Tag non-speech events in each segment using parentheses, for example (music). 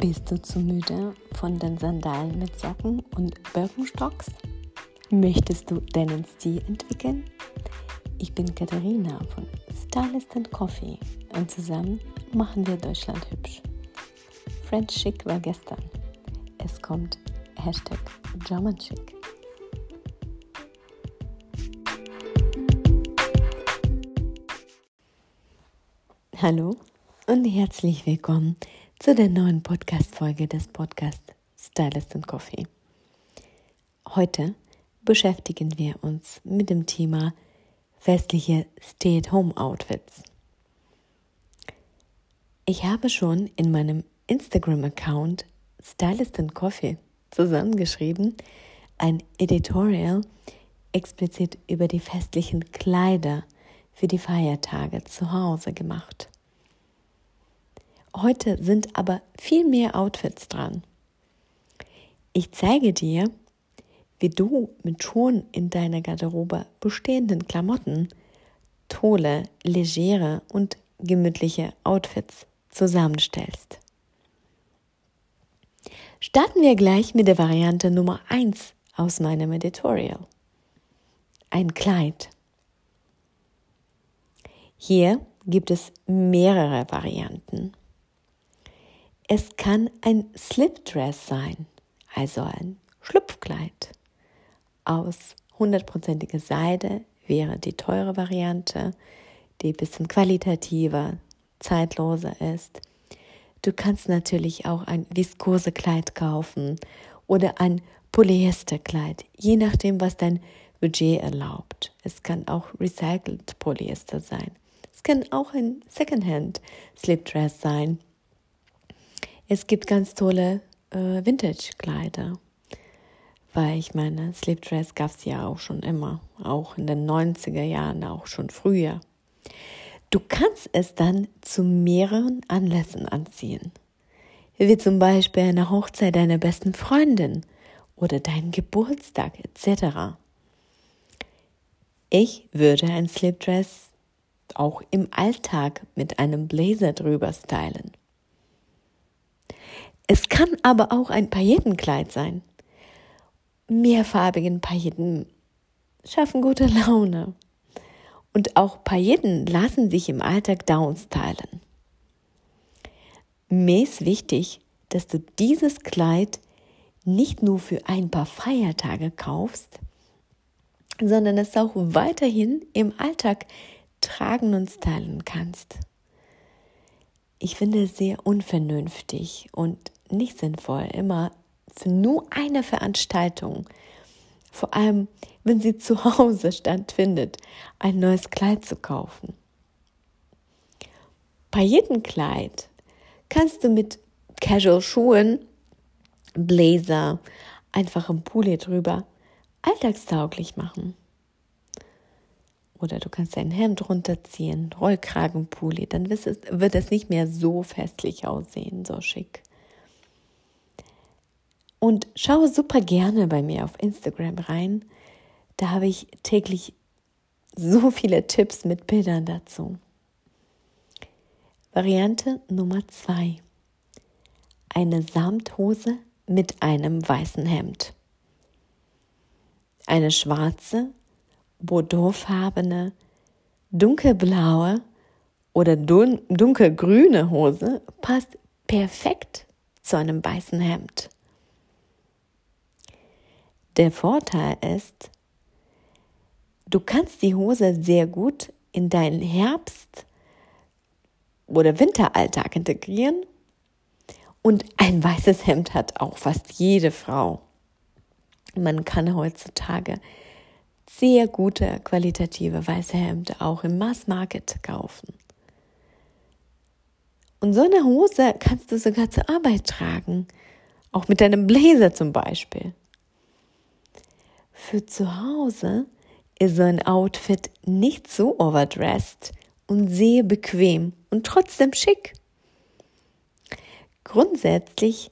Bist du zu müde von den Sandalen mit Socken und Birkenstocks? Möchtest du deinen Stil entwickeln? Ich bin Katharina von Stylist and Coffee und zusammen machen wir Deutschland hübsch. French Chic war gestern. Es kommt Hashtag German Chic. Hallo und herzlich willkommen zu der neuen Podcast-Folge des Podcasts Stylist and Coffee. Heute beschäftigen wir uns mit dem Thema festliche Stay-at-Home-Outfits. Ich habe schon in meinem Instagram-Account Stylist and Coffee zusammengeschrieben, ein Editorial explizit über die festlichen Kleider für die Feiertage zu Hause gemacht. Heute sind aber viel mehr Outfits dran. Ich zeige dir, wie du mit schon in deiner Garderobe bestehenden Klamotten tolle, legere und gemütliche Outfits zusammenstellst. Starten wir gleich mit der Variante Nummer 1 aus meinem Editorial. Ein Kleid. Hier gibt es mehrere Varianten. Es kann ein Slipdress sein, also ein Schlupfkleid. Aus hundertprozentiger Seide wäre die teure Variante, die ein bisschen qualitativer, zeitloser ist. Du kannst natürlich auch ein Viskosekleid kaufen oder ein Polyesterkleid, je nachdem, was dein Budget erlaubt. Es kann auch recycelt Polyester sein. Es kann auch ein Secondhand Slipdress sein es gibt ganz tolle äh, Vintage-Kleider, weil ich meine, Slipdress gab es ja auch schon immer, auch in den 90er Jahren, auch schon früher. Du kannst es dann zu mehreren Anlässen anziehen, wie zum Beispiel eine Hochzeit deiner besten Freundin oder deinen Geburtstag etc. Ich würde ein Slipdress auch im Alltag mit einem Blazer drüber stylen. Es kann aber auch ein Paillettenkleid sein. Mehrfarbigen Pailletten schaffen gute Laune. Und auch Pailletten lassen sich im Alltag downstylen. Mir ist wichtig, dass du dieses Kleid nicht nur für ein paar Feiertage kaufst, sondern es auch weiterhin im Alltag tragen und stylen kannst. Ich finde es sehr unvernünftig und nicht sinnvoll, immer für nur eine Veranstaltung, vor allem wenn sie zu Hause stattfindet, ein neues Kleid zu kaufen. Bei jedem Kleid kannst du mit Casual-Schuhen, Blazer, einfachem Pulli drüber alltagstauglich machen. Oder du kannst dein Hemd runterziehen, Rollkragenpulli, dann wird es, wird es nicht mehr so festlich aussehen, so schick. Und schaue super gerne bei mir auf Instagram rein. Da habe ich täglich so viele Tipps mit Bildern dazu. Variante Nummer zwei: Eine Samthose mit einem weißen Hemd. Eine schwarze, bordeauxfarbene, dunkelblaue oder dun dunkelgrüne Hose passt perfekt zu einem weißen Hemd. Der Vorteil ist, du kannst die Hose sehr gut in deinen Herbst- oder Winteralltag integrieren. Und ein weißes Hemd hat auch fast jede Frau. Man kann heutzutage sehr gute qualitative weiße Hemden auch im Mass Market kaufen. Und so eine Hose kannst du sogar zur Arbeit tragen, auch mit deinem Blazer zum Beispiel. Für zu Hause ist so ein Outfit nicht so overdressed und sehr bequem und trotzdem schick. Grundsätzlich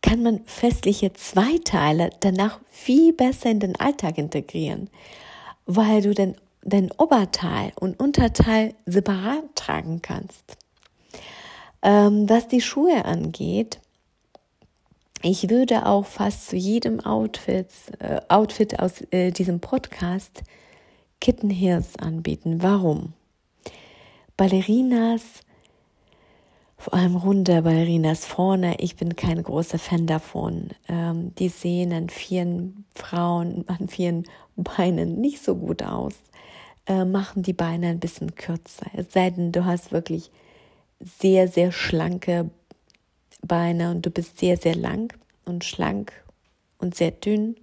kann man festliche Zweiteile danach viel besser in den Alltag integrieren, weil du den, dein Oberteil und Unterteil separat tragen kannst. Ähm, was die Schuhe angeht, Ich würde auch fast zu jedem Outfit, äh, Outfit aus äh, diesem Podcast Kitten Heels anbieten. Warum? Ballerinas, vor allem runde Ballerinas vorne, ich bin kein großer Fan davon. Ähm, die sehen an vielen Frauen, an vielen Beinen nicht so gut aus. Äh, machen die Beine ein bisschen kürzer. Es sei denn, du hast wirklich sehr, sehr schlanke Beine und du bist sehr, sehr lang und schlank und sehr dünn,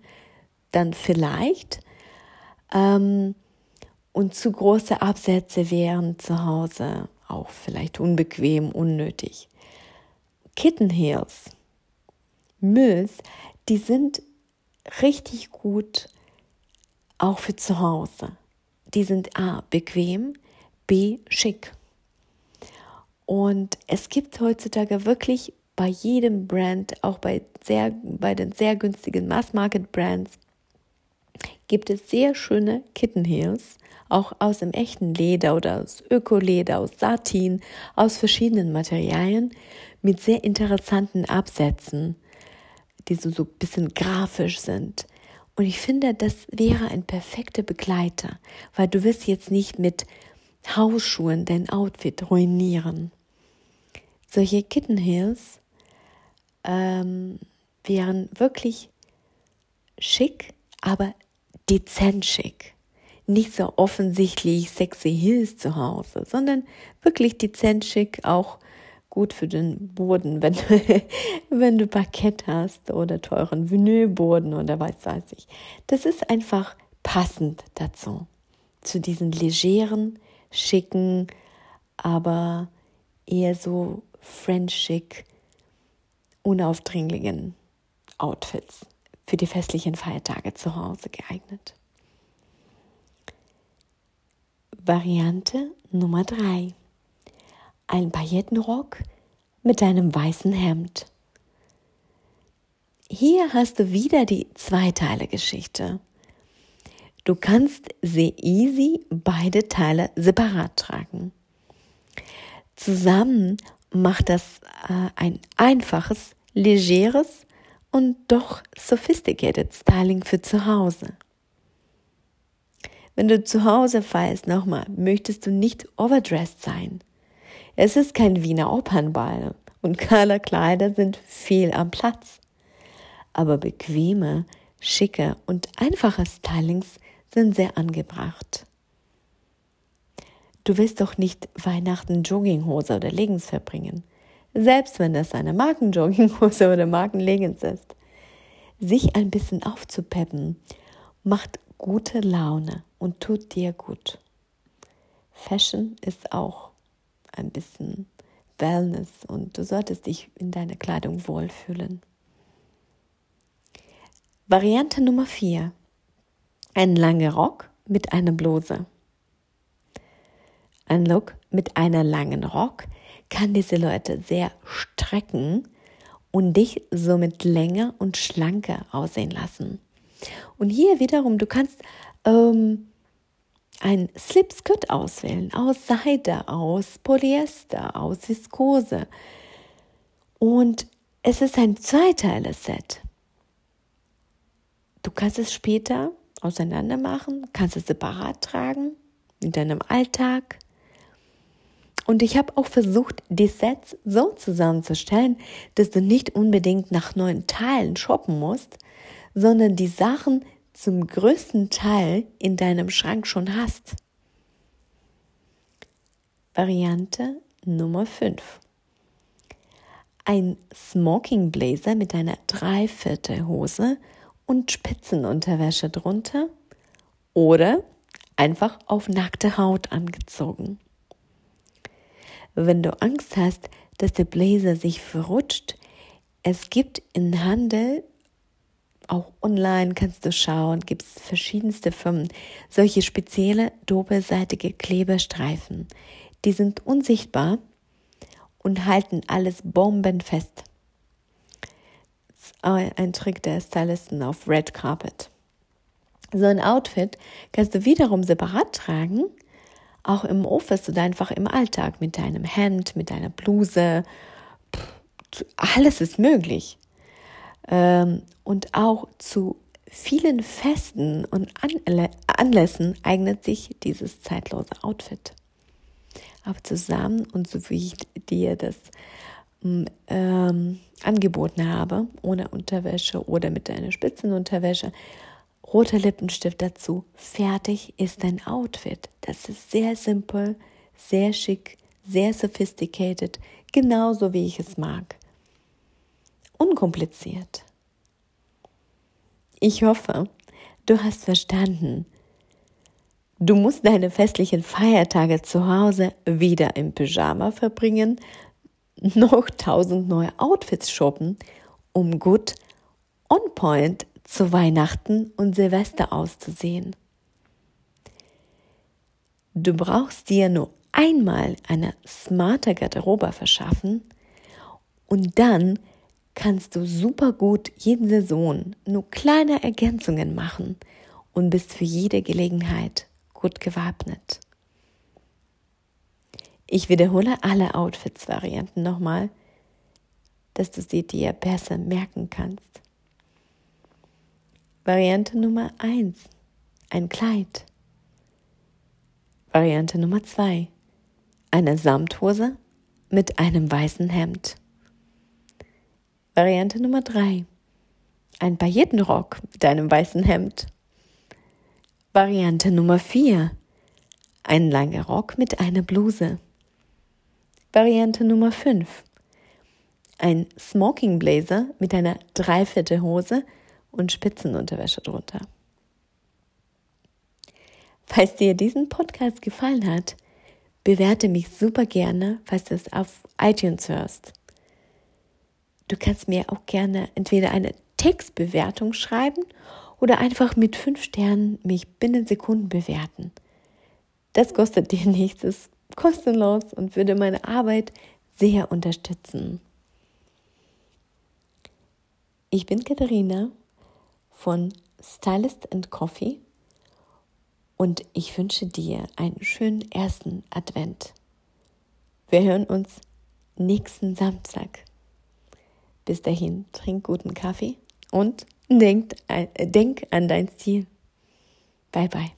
dann vielleicht. Ähm, und zu große Absätze wären zu Hause auch vielleicht unbequem, unnötig. Kitten Heels, Mülls, die sind richtig gut auch für zu Hause. Die sind A, bequem, B, schick. Und es gibt heutzutage wirklich bei jedem Brand, auch bei, sehr, bei den sehr günstigen Mass-Market-Brands, gibt es sehr schöne Kitten Heels, auch aus dem echten Leder oder aus Ökoleder, aus Satin, aus verschiedenen Materialien mit sehr interessanten Absätzen, die so, so ein bisschen grafisch sind. Und ich finde, das wäre ein perfekter Begleiter, weil du wirst jetzt nicht mit Hausschuhen dein Outfit ruinieren. Solche Kitten Heels ähm, wären wirklich schick, aber dezent schick. Nicht so offensichtlich sexy Heels zu Hause, sondern wirklich dezent schick, auch gut für den Boden, (laughs) wenn du, wenn du Parkett hast oder teuren Vinylboden oder was weiß ich. Das ist einfach passend dazu. Zu diesen legeren, schicken, aber eher so French chic unaufdringlichen Outfits für die festlichen Feiertage zu Hause geeignet. Variante Nummer 3. Ein Paillettenrock mit einem weißen Hemd. Hier hast du wieder die Zweiteile-Geschichte. Du kannst sehr easy beide Teile separat tragen. Zusammen macht das äh, ein einfaches legeres und doch sophisticated Styling für zu Hause. Wenn du zu Hause feierst, nochmal, möchtest du nicht overdressed sein. Es ist kein Wiener Opernball und kahle Kleider sind viel am Platz. Aber bequeme, schicke und einfache Stylings sind sehr angebracht. Du willst doch nicht Weihnachten Jogginghose oder Leggings verbringen selbst wenn das eine Markenjogginghose oder Markenleggings ist. Sich ein bisschen aufzupeppen macht gute Laune und tut dir gut. Fashion ist auch ein bisschen Wellness und du solltest dich in deiner Kleidung wohlfühlen. Variante Nummer 4. Ein langer Rock mit einer Bluse. Ein Look mit einer langen Rock kann die Silhouette sehr strecken und dich somit länger und schlanker aussehen lassen. Und hier wiederum, du kannst ähm, ein Slip-Skirt auswählen, aus Seide, aus Polyester, aus Viskose. Und es ist ein Zweiteiler-Set. Du kannst es später auseinander machen, kannst es separat tragen in deinem Alltag und ich habe auch versucht, die Sets so zusammenzustellen, dass du nicht unbedingt nach neuen Teilen shoppen musst, sondern die Sachen zum größten Teil in deinem Schrank schon hast. Variante Nummer 5. Ein Smoking Blazer mit einer Dreiviertelhose und Spitzenunterwäsche drunter oder einfach auf nackte Haut angezogen. Wenn du Angst hast, dass der Blazer sich verrutscht, es gibt im Handel, auch online kannst du schauen, gibt es verschiedenste Firmen, solche spezielle doppelseitige Kleberstreifen. Die sind unsichtbar und halten alles bombenfest. Ein Trick der Stylisten auf Red Carpet. So ein Outfit kannst du wiederum separat tragen auch im Office oder einfach im Alltag mit deinem Hemd, mit deiner Bluse. Alles ist möglich. Ähm, und auch zu vielen Festen und Anlässen eignet sich dieses zeitlose Outfit. Aber zusammen und so wie ich dir das mm, ähm, angeboten habe, ohne Unterwäsche oder mit einer Spitzenunterwäsche, roter Lippenstift dazu, fertig ist dein Outfit. Das ist sehr simpel, sehr schick, sehr sophisticated, genauso wie ich es mag. Unkompliziert. Ich hoffe, du hast verstanden. Du musst deine festlichen Feiertage zu Hause wieder im Pyjama verbringen, noch tausend neue Outfits shoppen, um gut on point zu Weihnachten und Silvester auszusehen. Du brauchst dir nur einmal eine smarte Garderobe verschaffen und dann kannst du super gut jeden Saison nur kleine Ergänzungen machen und bist für jede Gelegenheit gut gewappnet. Ich wiederhole alle Outfits-Varianten nochmal, dass du sie dir besser merken kannst. Variante Nummer 1, ein Kleid. Variante Nummer 2, eine Samthose mit einem weißen Hemd. Variante Nummer 3. Ein Paillettenrock mit einem weißen Hemd. Variante Nummer 4. Ein langer Rock mit einer Bluse. Variante Nummer 5. Ein Smoking Blazer mit einer Dreiviertelhose und Spitzenunterwäsche drunter. Falls dir diesen Podcast gefallen hat, bewerte mich super gerne, falls du es auf iTunes hörst. Du kannst mir auch gerne entweder eine Textbewertung schreiben oder einfach mit fünf Sternen mich binnen Sekunden bewerten. Das kostet dir nichts, ist kostenlos und würde meine Arbeit sehr unterstützen. Ich bin Katharina von Stylist and Coffee und ich wünsche dir einen schönen ersten Advent. Wir hören uns nächsten Samstag. Bis dahin, trink guten Kaffee und denk, äh, denk an dein Ziel. Bye bye.